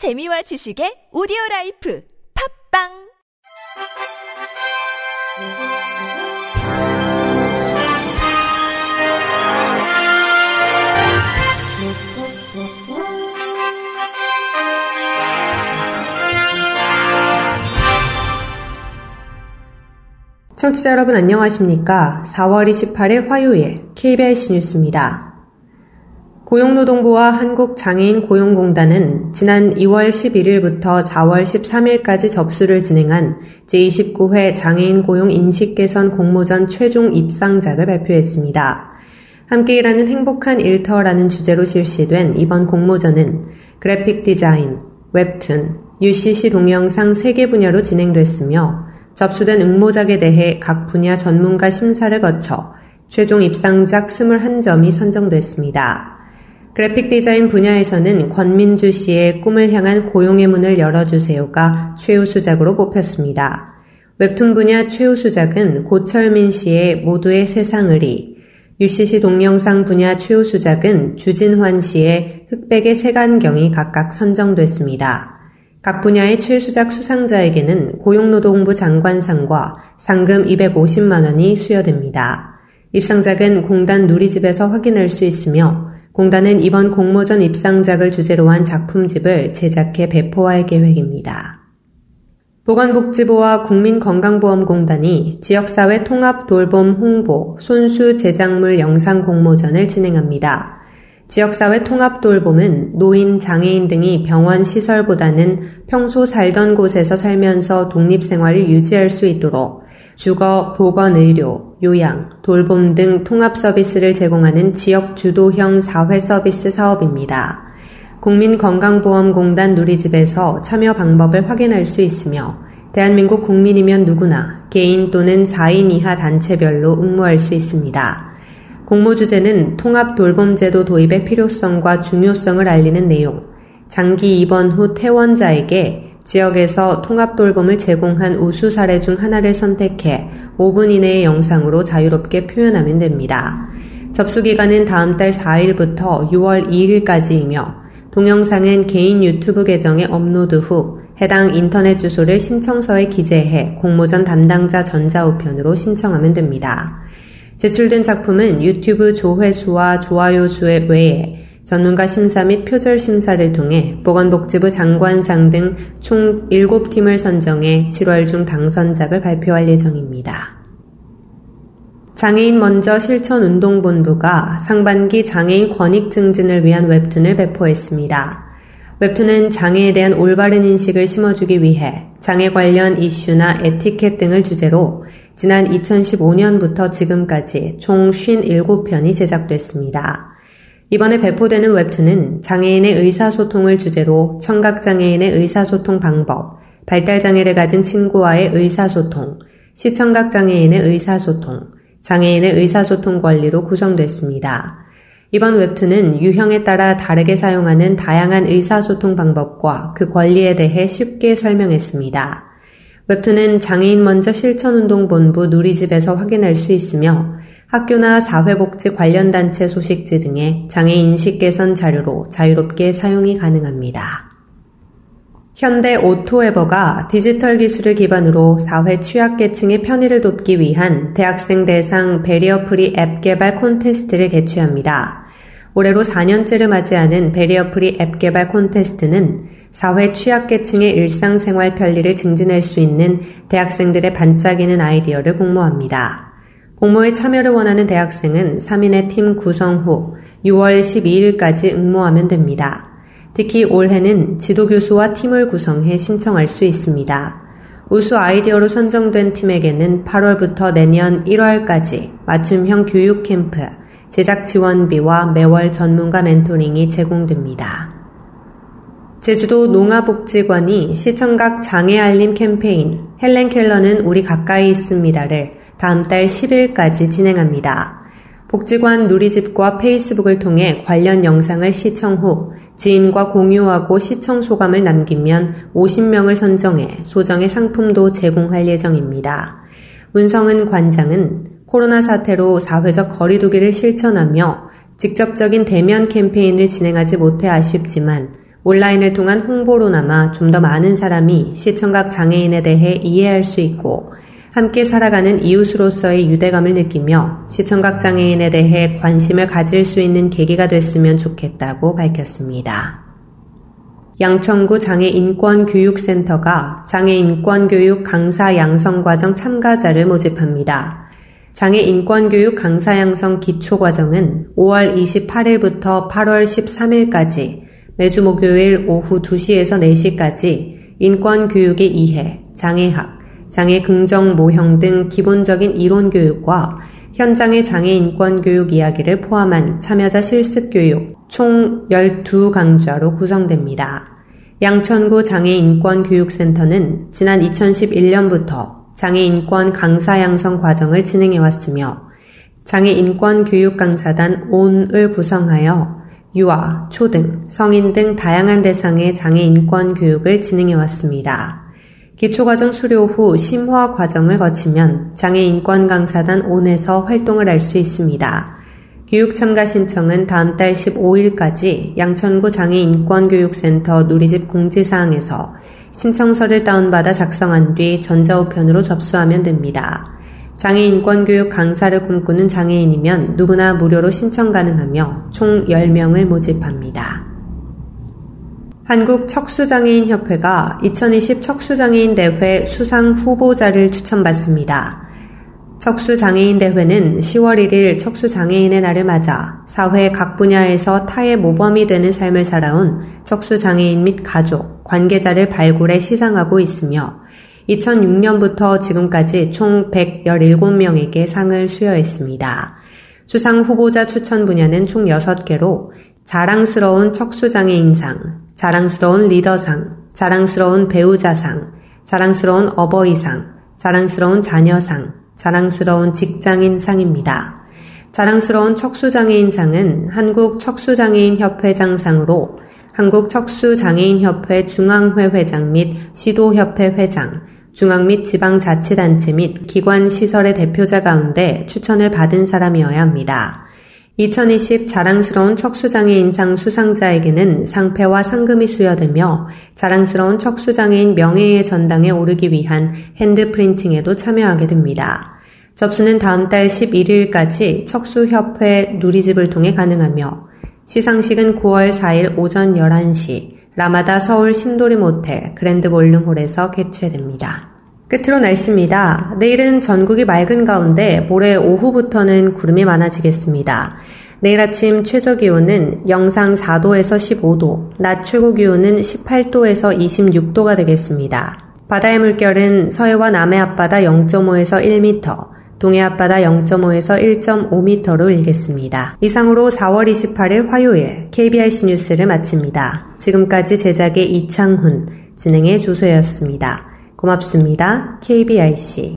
재미와 지식의 오디오 라이프 팝빵 청취자 여러분 안녕하십니까? 4월 28일 화요일 KBS 뉴스입니다. 고용노동부와 한국장애인 고용공단은 지난 2월 11일부터 4월 13일까지 접수를 진행한 제29회 장애인 고용 인식 개선 공모전 최종 입상작을 발표했습니다. 함께 일하는 행복한 일터라는 주제로 실시된 이번 공모전은 그래픽 디자인, 웹툰, UCC 동영상 3개 분야로 진행됐으며 접수된 응모작에 대해 각 분야 전문가 심사를 거쳐 최종 입상작 21점이 선정됐습니다. 그래픽 디자인 분야에서는 권민주 씨의 꿈을 향한 고용의 문을 열어주세요가 최우수작으로 뽑혔습니다. 웹툰 분야 최우수작은 고철민 씨의 모두의 세상을이, UCC 동영상 분야 최우수작은 주진환 씨의 흑백의 색안경이 각각 선정됐습니다. 각 분야의 최수작 수상자에게는 고용노동부 장관상과 상금 250만 원이 수여됩니다. 입상작은 공단 누리집에서 확인할 수 있으며 공단은 이번 공모전 입상작을 주제로 한 작품집을 제작해 배포할 계획입니다. 보건복지부와 국민건강보험공단이 지역사회 통합 돌봄 홍보 손수 제작물 영상 공모전을 진행합니다. 지역사회 통합 돌봄은 노인, 장애인 등이 병원 시설보다는 평소 살던 곳에서 살면서 독립생활을 유지할 수 있도록 주거, 보건의료, 요양, 돌봄 등 통합 서비스를 제공하는 지역 주도형 사회 서비스 사업입니다. 국민건강보험공단 누리집에서 참여 방법을 확인할 수 있으며 대한민국 국민이면 누구나 개인 또는 4인 이하 단체별로 응모할 수 있습니다. 공모 주제는 통합 돌봄제도 도입의 필요성과 중요성을 알리는 내용, 장기 입원 후 퇴원자에게 지역에서 통합 돌봄을 제공한 우수 사례 중 하나를 선택해 5분 이내의 영상으로 자유롭게 표현하면 됩니다. 접수 기간은 다음 달 4일부터 6월 2일까지이며 동영상은 개인 유튜브 계정에 업로드 후 해당 인터넷 주소를 신청서에 기재해 공모전 담당자 전자우편으로 신청하면 됩니다. 제출된 작품은 유튜브 조회수와 좋아요 수 외에 전문가 심사 및 표절 심사를 통해 보건복지부 장관상 등 총 7팀을 선정해 7월 중 당선작을 발표할 예정입니다. 장애인 먼저 실천운동본부가 상반기 장애인 권익 증진을 위한 웹툰을 배포했습니다. 웹툰은 장애에 대한 올바른 인식을 심어주기 위해 장애 관련 이슈나 에티켓 등을 주제로 지난 2015년부터 지금까지 총 57편이 제작됐습니다. 이번에 배포되는 웹툰은 장애인의 의사소통을 주제로 청각장애인의 의사소통 방법, 발달장애를 가진 친구와의 의사소통, 시청각장애인의 의사소통, 장애인의 의사소통 권리로 구성됐습니다. 이번 웹툰은 유형에 따라 다르게 사용하는 다양한 의사소통 방법과 그 권리에 대해 쉽게 설명했습니다. 웹툰은 장애인 먼저 실천운동본부 누리집에서 확인할 수 있으며 학교나 사회복지 관련 단체 소식지 등의 장애 인 식 개선 자료로 자유롭게 사용이 가능합니다. 현대 오토에버가 디지털 기술을 기반으로 사회 취약계층의 편의를 돕기 위한 대학생 대상 barrier free 앱 개발 콘테스트를 개최합니다. 올해로 4년째를 맞이하는 barrier free 앱 개발 콘테스트는 사회 취약계층의 일상생활 편리를 증진할 수 있는 대학생들의 반짝이는 아이디어를 공모합니다. 공모에 참여를 원하는 대학생은 3인의 팀 구성 후 6월 12일까지 응모하면 됩니다. 특히 올해는 지도교수와 팀을 구성해 신청할 수 있습니다. 우수 아이디어로 선정된 팀에게는 8월부터 내년 1월까지 맞춤형 교육 캠프, 제작 지원비와 매월 전문가 멘토링이 제공됩니다. 제주도 농아복지관이 시청각 장애 알림 캠페인 헬렌 켈러는 우리 가까이 있습니다를 다음 달 10일까지 진행합니다. 복지관 누리집과 페이스북을 통해 관련 영상을 시청 후 지인과 공유하고 시청 소감을 남기면 50명을 선정해 소정의 상품도 제공할 예정입니다. 문성은 관장은 코로나 사태로 사회적 거리두기를 실천하며 직접적인 대면 캠페인을 진행하지 못해 아쉽지만 온라인을 통한 홍보로나마 좀 더 많은 사람이 시청각 장애인에 대해 이해할 수 있고 함께 살아가는 이웃으로서의 유대감을 느끼며 시청각 장애인에 대해 관심을 가질 수 있는 계기가 됐으면 좋겠다고 밝혔습니다. 양천구 장애인권교육센터가 장애인권교육 강사 양성과정 참가자를 모집합니다. 장애인권교육 강사 양성 기초과정은 5월 28일부터 8월 13일까지 매주 목요일 오후 2시에서 4시까지 인권교육의 이해, 장애학, 장애 긍정 모형 등 기본적인 이론 교육과 현장의 장애 인권 교육 이야기를 포함한 참여자 실습 교육 총 12강좌로 구성됩니다. 양천구 장애인권교육센터는 지난 2011년부터 장애인권 강사 양성 과정을 진행해왔으며 장애인권 교육 강사단 온을 구성하여 유아, 초등, 성인 등 다양한 대상의 장애인권 교육을 진행해왔습니다. 기초과정 수료 후 심화 과정을 거치면 장애인권 강사단 온에서 활동을 할 수 있습니다. 교육 참가 신청은 다음 달 15일까지 양천구 장애인권교육센터 누리집 공지사항에서 신청서를 다운받아 작성한 뒤 전자우편으로 접수하면 됩니다. 장애인권교육 강사를 꿈꾸는 장애인이면 누구나 무료로 신청 가능하며 총 10명을 모집합니다. 한국 척수장애인협회가 2020 척수장애인 대회 수상 후보자를 추천받습니다. 척수장애인 대회는 10월 1일 척수장애인의 날을 맞아 사회 각 분야에서 타의 모범이 되는 삶을 살아온 척수장애인 및 가족, 관계자를 발굴해 시상하고 있으며 2006년부터 지금까지 총 117명에게 상을 수여했습니다. 수상 후보자 추천 분야는 총 6개로 자랑스러운 척수장애인상, 자랑스러운 리더상, 자랑스러운 배우자상, 자랑스러운 어버이상, 자랑스러운 자녀상, 자랑스러운 직장인상입니다. 자랑스러운 척수장애인상은 한국 척수장애인협회장상으로 한국 척수장애인협회 중앙회 회장 및 시도협회 회장, 중앙 및 지방자치단체 및 기관 시설의 대표자 가운데 추천을 받은 사람이어야 합니다. 2020 자랑스러운 척수장애인상 수상자에게는 상패와 상금이 수여되며 자랑스러운 척수장애인 명예의 전당에 오르기 위한 핸드프린팅에도 참여하게 됩니다. 접수는 다음 달 11일까지 척수협회 누리집을 통해 가능하며 시상식은 9월 4일 오전 11시 라마다 서울 신도리 모텔 그랜드 볼륨홀에서 개최됩니다. 끝으로 날씨입니다. 내일은 전국이 맑은 가운데 모레 오후부터는 구름이 많아지겠습니다. 내일 아침 최저 기온은 영상 4도에서 15도, 낮 최고 기온은 18도에서 26도가 되겠습니다. 바다의 물결은 서해와 남해 앞바다 0.5에서 1m, 동해 앞바다 0.5에서 1.5m로 일겠습니다. 이상으로 4월 28일 화요일 KBIC 뉴스를 마칩니다. 지금까지 제작의 이창훈, 진행의 조소였습니다. 고맙습니다. KBIC.